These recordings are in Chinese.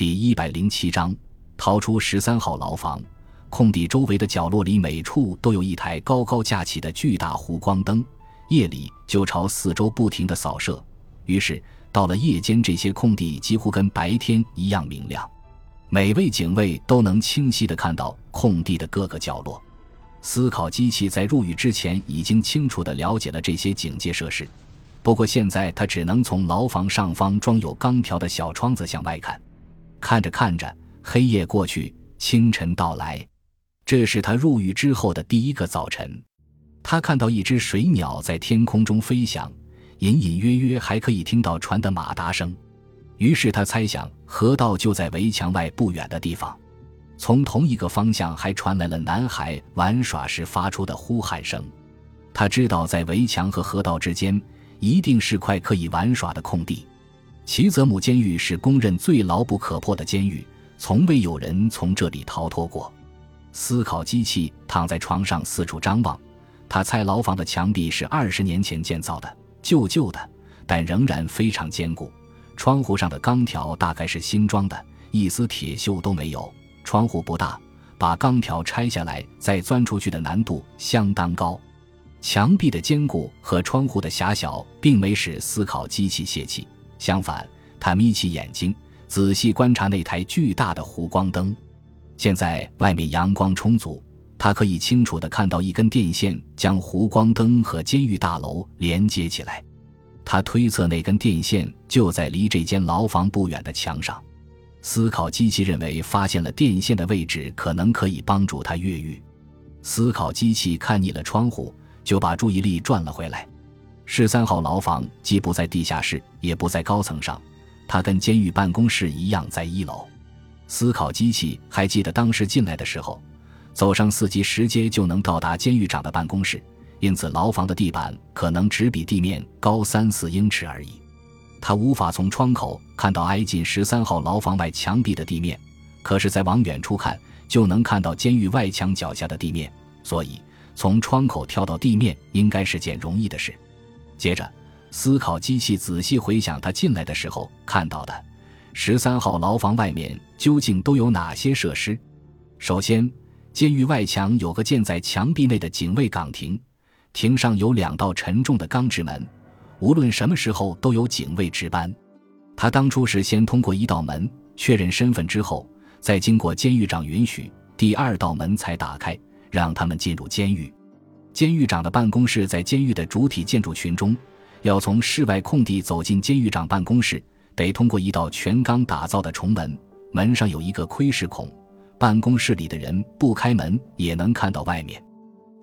第一百零七章，逃出十三号牢房。空地周围的角落里，每处都有一台高高架起的巨大弧光灯，夜里就朝四周不停地扫射。于是到了夜间，这些空地几乎跟白天一样明亮。每位警卫都能清晰地看到空地的各个角落。思考机器在入狱之前已经清楚地了解了这些警戒设施，不过现在他只能从牢房上方装有钢条的小窗子向外看。看着看着，黑夜过去，清晨到来。这是他入狱之后的第一个早晨。他看到一只水鸟在天空中飞翔，隐隐约约还可以听到船的马达声。于是他猜想，河道就在围墙外不远的地方。从同一个方向还传来了男孩玩耍时发出的呼喊声。他知道，在围墙和河道之间一定是块可以玩耍的空地。齐泽姆监狱是公认最牢不可破的监狱，从未有人从这里逃脱过。思考机器躺在床上四处张望，他猜牢房的墙壁是二十年前建造的，旧旧的，但仍然非常坚固。窗户上的钢条大概是新装的，一丝铁锈都没有。窗户不大，把钢条拆下来再钻出去的难度相当高。墙壁的坚固和窗户的狭小并没使思考机器泄气。相反，他眯起眼睛，仔细观察那台巨大的弧光灯。现在外面阳光充足，他可以清楚地看到一根电线将弧光灯和监狱大楼连接起来。他推测那根电线就在离这间牢房不远的墙上。思考机器认为发现了电线的位置，可能可以帮助他越狱。思考机器看腻了窗户，就把注意力转了回来。十三号牢房既不在地下室，也不在高层上，它跟监狱办公室一样在一楼。思考机器还记得当时进来的时候，走上四级石阶就能到达监狱长的办公室，因此牢房的地板可能只比地面高三四英尺而已。他无法从窗口看到挨近十三号牢房外墙壁的地面，可是再往远处看就能看到监狱外墙脚下的地面，所以从窗口跳到地面应该是件容易的事。接着，思考机器仔细回想他进来的时候看到的十三号牢房外面究竟都有哪些设施。首先，监狱外墙有个建在墙壁内的警卫岗亭，亭上有两道沉重的钢制门，无论什么时候都有警卫值班。他当初是先通过一道门确认身份之后，再经过监狱长允许，第二道门才打开，让他们进入监狱。监狱长的办公室在监狱的主体建筑群中，要从室外空地走进监狱长办公室，得通过一道全钢打造的重门，门上有一个窥视孔，办公室里的人不开门也能看到外面。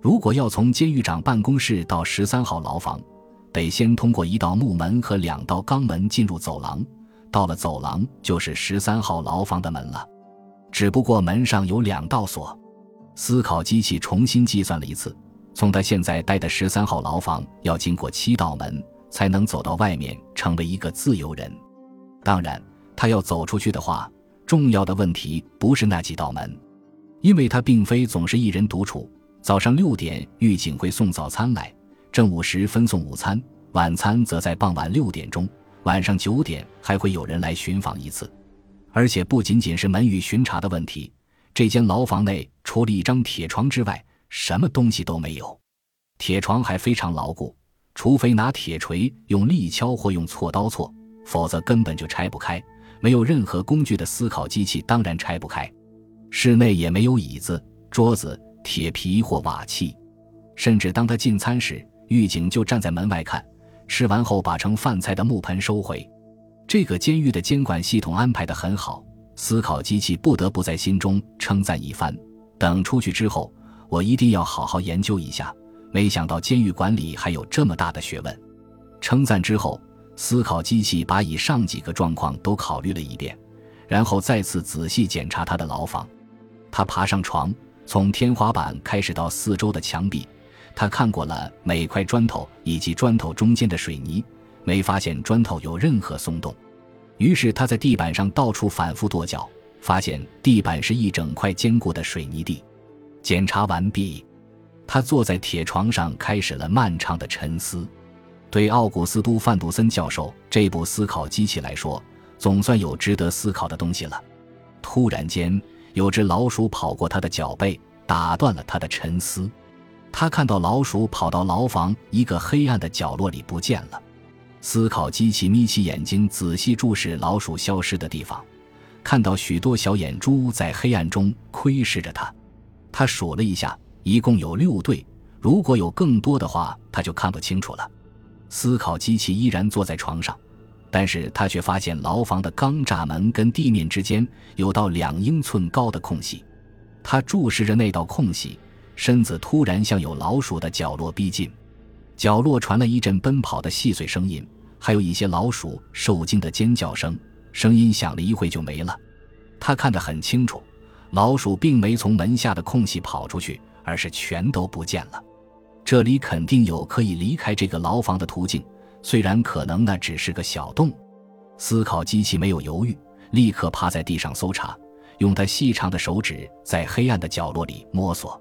如果要从监狱长办公室到十三号牢房，得先通过一道木门和两道钢门进入走廊，到了走廊就是十三号牢房的门了。只不过门上有两道锁。思考机器重新计算了一次。从他现在待的十三号牢房，要经过七道门才能走到外面，成为一个自由人。当然，他要走出去的话，重要的问题不是那几道门，因为他并非总是一人独处。早上六点，狱警会送早餐来；正午时分送午餐，晚餐则在傍晚六点钟。晚上九点还会有人来巡访一次。而且不仅仅是门与巡查的问题，这间牢房内除了一张铁床之外，什么东西都没有，铁床还非常牢固，除非拿铁锤用力敲或用锉刀锉，否则根本就拆不开。没有任何工具的思考机器当然拆不开。室内也没有椅子、桌子、铁皮或瓦器，甚至当他进餐时，狱警就站在门外看，吃完后把盛饭菜的木盆收回。这个监狱的监管系统安排得很好，思考机器不得不在心中称赞一番。等出去之后。我一定要好好研究一下。没想到监狱管理还有这么大的学问。称赞之后，思考机器把以上几个状况都考虑了一遍，然后再次仔细检查他的牢房。他爬上床，从天花板开始到四周的墙壁，他看过了每块砖头以及砖头中间的水泥，没发现砖头有任何松动。于是他在地板上到处反复跺脚，发现地板是一整块坚固的水泥地。检查完毕，他坐在铁床上，开始了漫长的沉思。对奥古斯都·范杜森教授这部思考机器来说，总算有值得思考的东西了。突然间，有只老鼠跑过他的脚背，打断了他的沉思。他看到老鼠跑到牢房一个黑暗的角落里不见了。思考机器眯起眼睛，仔细注视老鼠消失的地方，看到许多小眼珠在黑暗中窥视着他。他数了一下，一共有六对。如果有更多的话，他就看不清楚了。思考机器依然坐在床上，但是他却发现牢房的钢栅门跟地面之间有道两英寸高的空隙。他注视着那道空隙，身子突然向有老鼠的角落逼近。角落传来一阵奔跑的细碎声音，还有一些老鼠受惊的尖叫声。声音响了一会就没了。他看得很清楚，老鼠并没从门下的空隙跑出去，而是全都不见了。这里肯定有可以离开这个牢房的途径，虽然可能那只是个小洞。思考机器没有犹豫，立刻趴在地上搜查，用他细长的手指在黑暗的角落里摸索。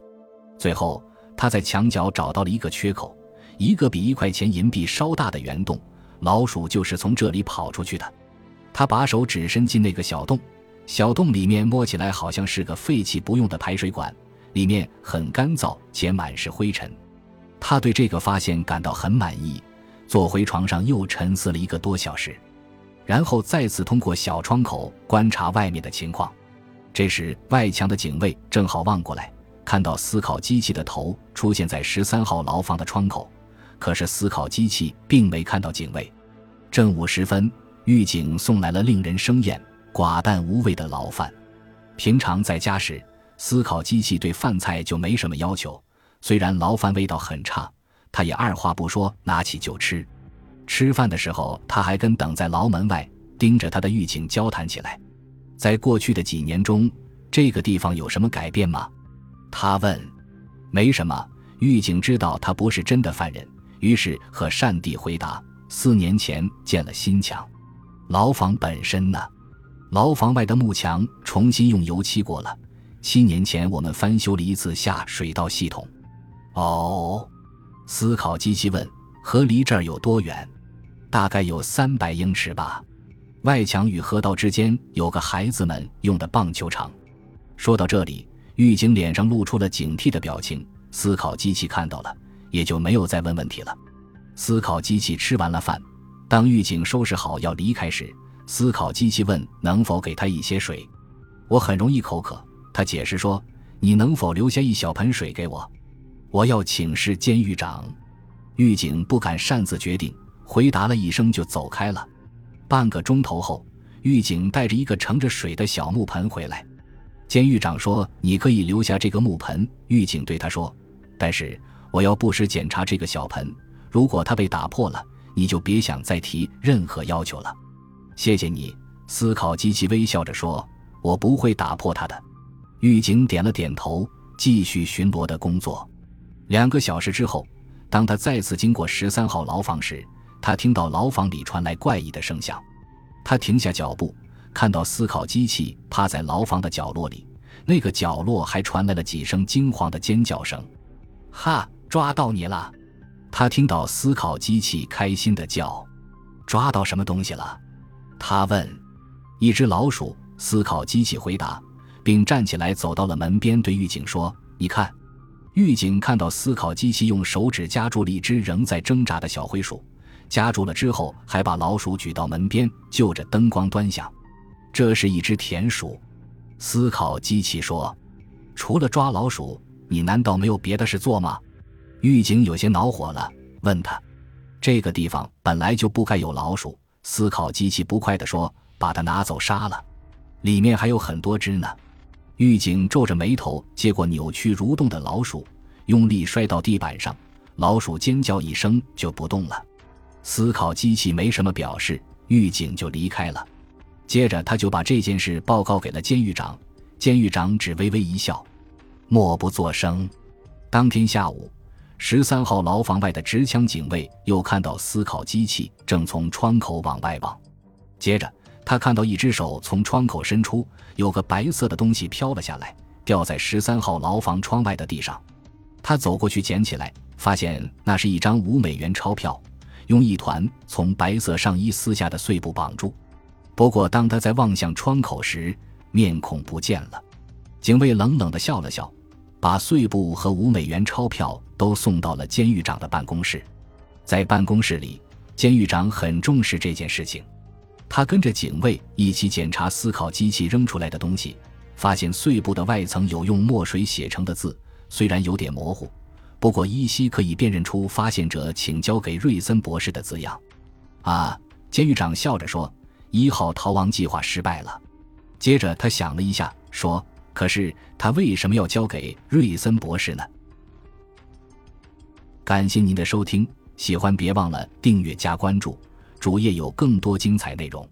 最后，他在墙角找到了一个缺口，一个比一块钱银币稍大的圆洞。老鼠就是从这里跑出去的。他把手指伸进那个小洞，小洞里面摸起来好像是个废弃不用的排水管，里面很干燥且满是灰尘。他对这个发现感到很满意，坐回床上又沉思了一个多小时，然后再次通过小窗口观察外面的情况。这时，外墙的警卫正好望过来，看到思考机器的头出现在十三号牢房的窗口，可是思考机器并没看到警卫。正午时分，狱警送来了令人生厌、寡淡无味的牢饭。平常在家时，思考机器对饭菜就没什么要求。虽然牢饭味道很差，他也二话不说拿起就吃。吃饭的时候，他还跟等在牢门外盯着他的狱警交谈起来。在过去的几年中，这个地方有什么改变吗？他问。没什么。狱警知道他不是真的犯人，于是和善地回答：四年前建了新墙。牢房本身呢？牢房外的木墙重新用油漆过了。七年前我们翻修了一次下水道系统。哦，思考机器问：“河离这儿有多远？大概有三百英尺吧。外墙与河道之间有个孩子们用的棒球场。”说到这里，狱警脸上露出了警惕的表情。思考机器看到了，也就没有再问问题了。思考机器吃完了饭，当狱警收拾好要离开时，思考机器问：“能否给他一些水？我很容易口渴。”他解释说：“你能否留下一小盆水给我？”我要请示监狱长，狱警不敢擅自决定，回答了一声就走开了。半个钟头后，狱警带着一个盛着水的小木盆回来。监狱长说：“你可以留下这个木盆。”狱警对他说：“但是我要不时检查这个小盆，如果它被打破了，你就别想再提任何要求了。”谢谢你，思考机器微笑着说：“我不会打破它的。”狱警点了点头，继续巡逻的工作。两个小时之后，当他再次经过十三号牢房时，他听到牢房里传来怪异的声响。他停下脚步，看到思考机器趴在牢房的角落里，那个角落还传来了几声惊慌的尖叫声。“哈，抓到你了！”他听到思考机器开心的叫。“抓到什么东西了？”他问。“一只老鼠。”思考机器回答，并站起来走到了门边，对狱警说：“你看。”狱警看到思考机器用手指夹住了一只仍在挣扎的小灰鼠，夹住了之后，还把老鼠举到门边，就着灯光端详。这是一只田鼠。思考机器说：“除了抓老鼠，你难道没有别的事做吗？”狱警有些恼火了，问他：“这个地方本来就不该有老鼠。”思考机器不快地说：“把它拿走杀了，里面还有很多只呢。”狱警皱着眉头，接过扭曲蠕动的老鼠，用力摔到地板上。老鼠尖叫一声就不动了。思考机器没什么表示，狱警就离开了。接着他就把这件事报告给了监狱长，监狱长只微微一笑，默不作声。当天下午，十三号牢房外的持枪警卫又看到思考机器正从窗口往外望，接着。他看到一只手从窗口伸出，有个白色的东西飘了下来，掉在十三号牢房窗外的地上。他走过去捡起来，发现那是一张五美元钞票，用一团从白色上衣撕下的碎布绑住。不过，当他在望向窗口时，面孔不见了。警卫冷冷地笑了笑，把碎布和五美元钞票都送到了监狱长的办公室。在办公室里，监狱长很重视这件事情。他跟着警卫一起检查思考机器扔出来的东西，发现碎布的外层有用墨水写成的字，虽然有点模糊，不过依稀可以辨认出发现者请交给瑞森博士的字样。啊，监狱长笑着说：“一号逃亡计划失败了。”接着他想了一下，说：“可是他为什么要交给瑞森博士呢？”感谢您的收听，喜欢别忘了订阅加关注。主页有更多精彩内容。